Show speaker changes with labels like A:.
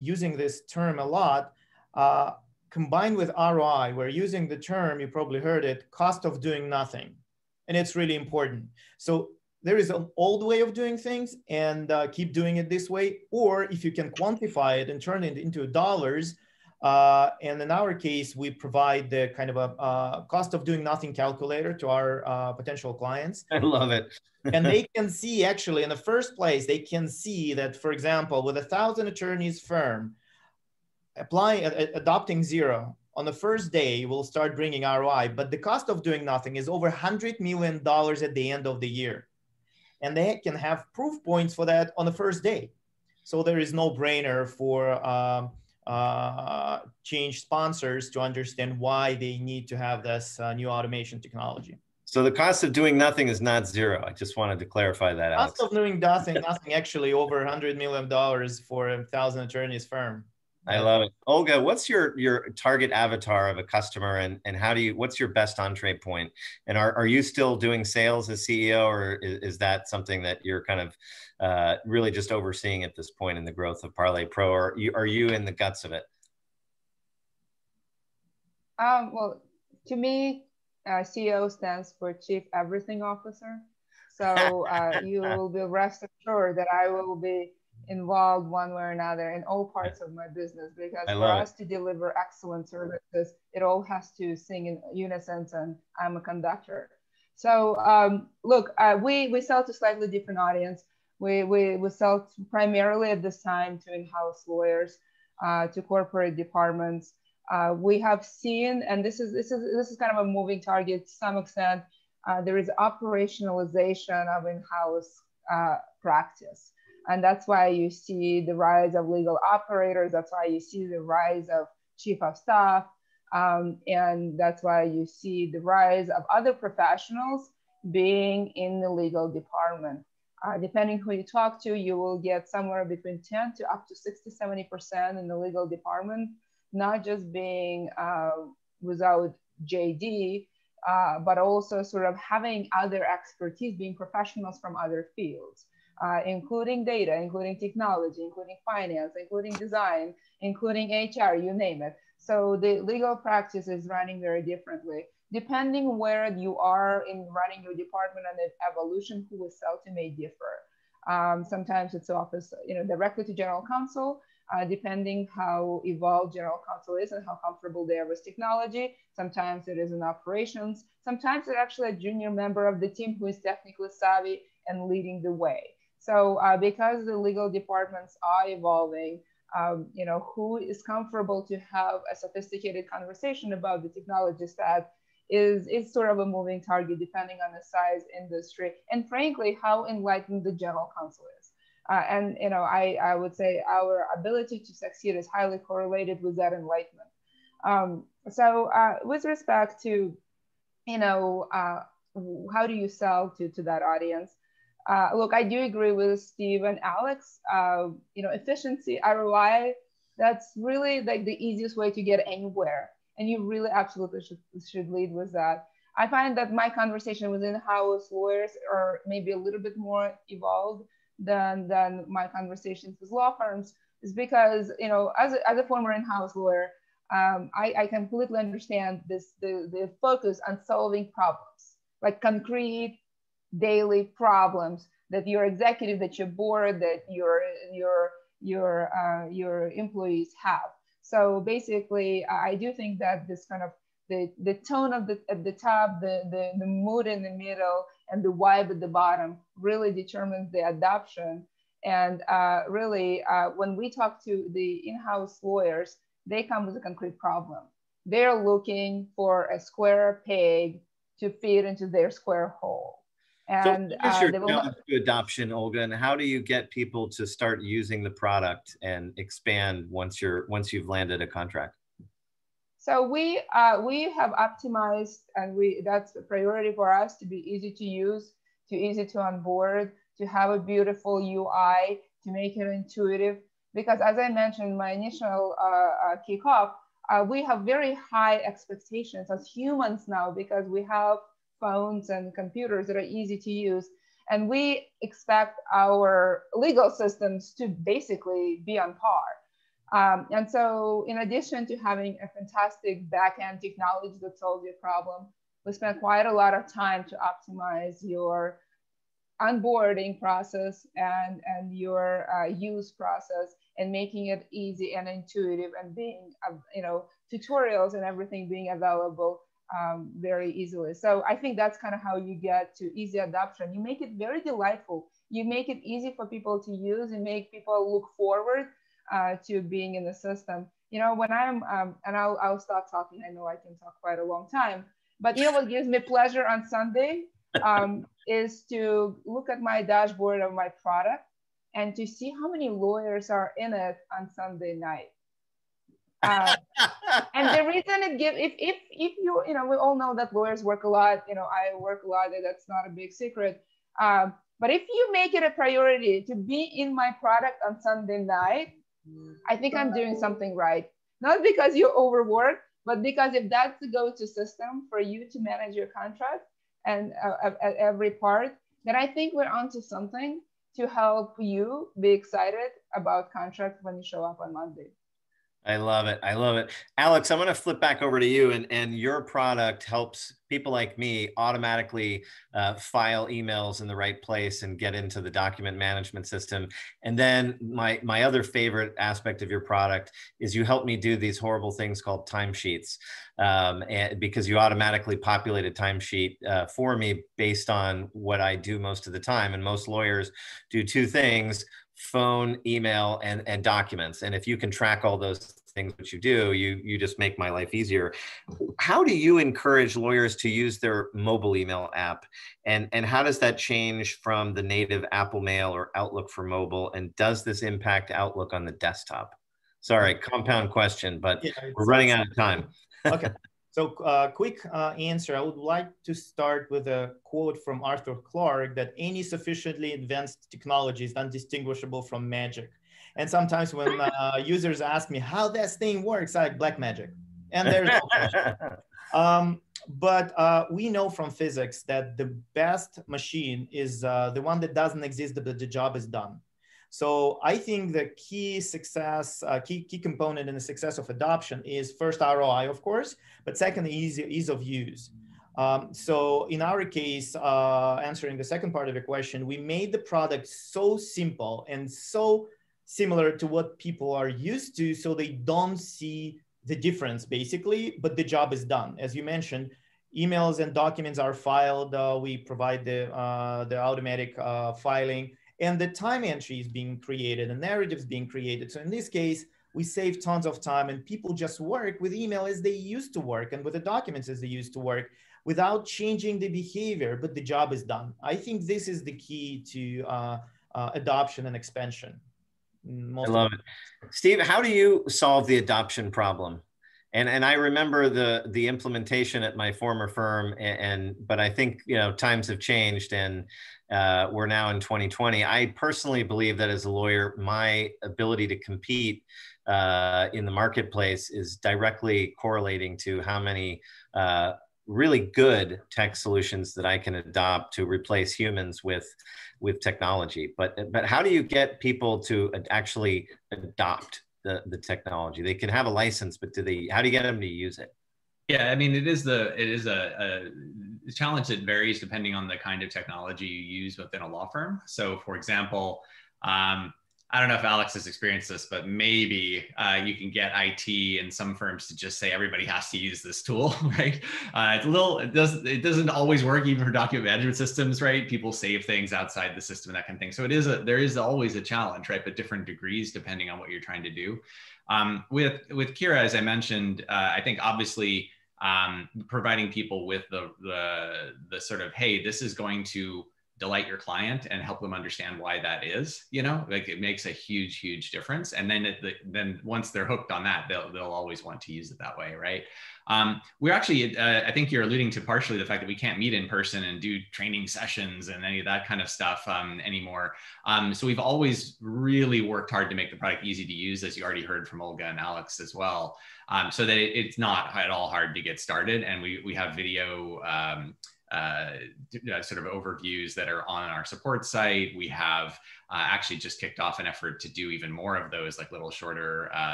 A: using this term a lot. Uh, combined with ROI, we're using the term, you probably heard it, cost of doing nothing. And it's really important. So there is an old way of doing things and uh, keep doing it this way. Or if you can quantify it and turn it into dollars, uh, and in our case, we provide the kind of a uh, cost of doing nothing calculator to our uh, potential clients.
B: I love it.
A: and they can see actually in the first place, they can see that, for example, with a thousand attorneys firm, applying, adopting zero on the first day we'll start bringing ROI, but the cost of doing nothing is over $100 million at the end of the year. And they can have proof points for that on the first day. So there is no brainer for um, uh, change sponsors to understand why they need to have this uh, new automation technology.
B: So the cost of doing nothing is not zero. I just wanted to clarify that.
A: Alex. Cost of doing nothing, nothing actually over 100 million dollars for a thousand attorneys firm.
B: I love it. Olga, what's your your target avatar of a customer and, and how do you what's your best entree point? And are, are you still doing sales as CEO or is, is that something that you're kind of uh, really just overseeing at this point in the growth of Parley Pro or are you, are you in the guts of it?
C: Um, well, to me, uh, CEO stands for Chief Everything Officer. So uh, you will be rest assured that I will be involved one way or another in all parts of my business because for us it. to deliver excellent services, it all has to sing in unison and I'm a conductor. So um, look, uh, we, we sell to slightly different audience. We, we, we sell primarily at this time to in-house lawyers, uh, to corporate departments. Uh, we have seen, and this is, this, is, this is kind of a moving target to some extent, uh, there is operationalization of in-house uh, practice. And that's why you see the rise of legal operators. That's why you see the rise of chief of staff. Um, and that's why you see the rise of other professionals being in the legal department. Uh, depending who you talk to, you will get somewhere between 10 to up to 60, 70% in the legal department, not just being uh, without JD, uh, but also sort of having other expertise, being professionals from other fields uh, including data, including technology, including finance, including design, including HR, you name it. So the legal practice is running very differently. Depending where you are in running your department and the evolution who to may differ. Um, sometimes it's office, you know, directly to general counsel, uh, depending how evolved general counsel is and how comfortable they are with technology. Sometimes it is in operations. Sometimes it's actually a junior member of the team who is technically savvy and leading the way. So uh, because the legal departments are evolving, um, you know, who is comfortable to have a sophisticated conversation about the technology stack is, is sort of a moving target depending on the size industry and frankly, how enlightened the general counsel is. Uh, and, you know, I, I would say our ability to succeed is highly correlated with that enlightenment. Um, so uh, with respect to, you know, uh, how do you sell to, to that audience? Uh, look, I do agree with Steve and Alex. Uh, you know, efficiency, ROI, that's really like the easiest way to get anywhere. And you really absolutely should, should lead with that. I find that my conversation with in-house lawyers are maybe a little bit more evolved than, than my conversations with law firms is because, you know, as a, as a former in-house lawyer, um, I, I completely understand this, the, the focus on solving problems, like concrete daily problems that your executive, that your board, that your your your uh, your employees have. So basically, I do think that this kind of the, the tone of the at the top, the, the, the mood in the middle, and the vibe at the bottom really determines the adoption. And uh, really, uh, when we talk to the in-house lawyers, they come with a concrete problem. They're looking for a square peg to fit into their square hole.
B: And so uh, your uh, to adoption, Olga, and how do you get people to start using the product and expand once you're once you've landed a contract?
C: So we uh, we have optimized, and we that's a priority for us to be easy to use, to easy to onboard, to have a beautiful UI, to make it intuitive. Because as I mentioned, my initial uh, uh, kickoff, uh, we have very high expectations as humans now because we have phones and computers that are easy to use. And we expect our legal systems to basically be on par. Um, and so, in addition to having a fantastic backend technology that solves your problem, we spent quite a lot of time to optimize your onboarding process and, and your uh, use process and making it easy and intuitive and being, uh, you know, tutorials and everything being available um, very easily. So I think that's kind of how you get to easy adoption. You make it very delightful. You make it easy for people to use and make people look forward uh, to being in the system. You know, when I'm, um, and I'll, I'll stop talking. I know I can talk quite a long time, but you know what gives me pleasure on Sunday um, is to look at my dashboard of my product and to see how many lawyers are in it on Sunday night. Uh, and the reason it gives, if, if, if you, you know, we all know that lawyers work a lot, you know, I work a lot, that's not a big secret. Um, but if you make it a priority to be in my product on Sunday night, I think I'm doing something right. Not because you overwork, but because if that's the go-to system for you to manage your contract and uh, at every part, then I think we're onto something to help you be excited about contract when you show up on Monday.
B: I love it. I love it. Alex, I'm going to flip back over to you and, and your product helps people like me automatically uh, file emails in the right place and get into the document management system. And then my, my other favorite aspect of your product is you help me do these horrible things called timesheets um, and because you automatically populate a timesheet uh, for me based on what I do most of the time. And most lawyers do two things phone, email, and, and documents. And if you can track all those things which you do, you you just make my life easier. How do you encourage lawyers to use their mobile email app? And, and how does that change from the native Apple Mail or Outlook for mobile? And does this impact Outlook on the desktop? Sorry, mm-hmm. compound question, but yeah, we're running out of time.
A: okay. So uh, quick uh, answer, I would like to start with a quote from Arthur Clarke that any sufficiently advanced technology is undistinguishable from magic. And sometimes when uh, users ask me how that thing works, I like black magic. And there's no um, but uh, we know from physics that the best machine is uh, the one that doesn't exist, but the job is done. So I think the key success, uh, key, key component in the success of adoption is first ROI, of course, but second, ease, ease of use. Um, so in our case, uh, answering the second part of the question, we made the product so simple and so similar to what people are used to, so they don't see the difference basically, but the job is done. As you mentioned, emails and documents are filed. Uh, we provide the, uh, the automatic uh, filing and the time entry is being created, and narratives being created. So in this case, we save tons of time and people just work with email as they used to work and with the documents as they used to work without changing the behavior, but the job is done. I think this is the key to uh, uh, adoption and expansion.
B: Most I love it. Steve, how do you solve the adoption problem? And and I remember the the implementation at my former firm, and, and but I think you know times have changed, and uh, we're now in 2020. I personally believe that as a lawyer, my ability to compete uh, in the marketplace is directly correlating to how many uh, really good tech solutions that I can adopt to replace humans with with technology. But but how do you get people to actually adopt the, the technology? They can have a license, but do they? How do you get them to use it?
D: Yeah, I mean, it is the it is a, a challenge that varies depending on the kind of technology you use within a law firm. So, for example, um, I don't know if Alex has experienced this, but maybe uh, you can get IT and some firms to just say everybody has to use this tool, right? Uh, it's a little, it doesn't, it doesn't always work even for document management systems, right? People save things outside the system and that kind of thing. So it is a, there is always a challenge, right? But different degrees depending on what you're trying to do. Um, with with Kira, as I mentioned, uh, I think obviously um, providing people with the the the sort of hey, this is going to delight your client and help them understand why that is you know like it makes a huge huge difference. And then it, then once they're hooked on that they'll, they'll always want to use it that way right? Um, we're actually uh, i think you're alluding to partially the fact that we can't meet in person and do training sessions and any of that kind of stuff um, anymore. Um, so we've always really worked hard to make the product easy to use as you already heard from olga and alex as well. Um, so that it, it's not at all hard to get started. And we, we have video um, uh, uh, sort of overviews that are on our support site. We have uh, actually just kicked off an effort to do even more of those, like little shorter uh,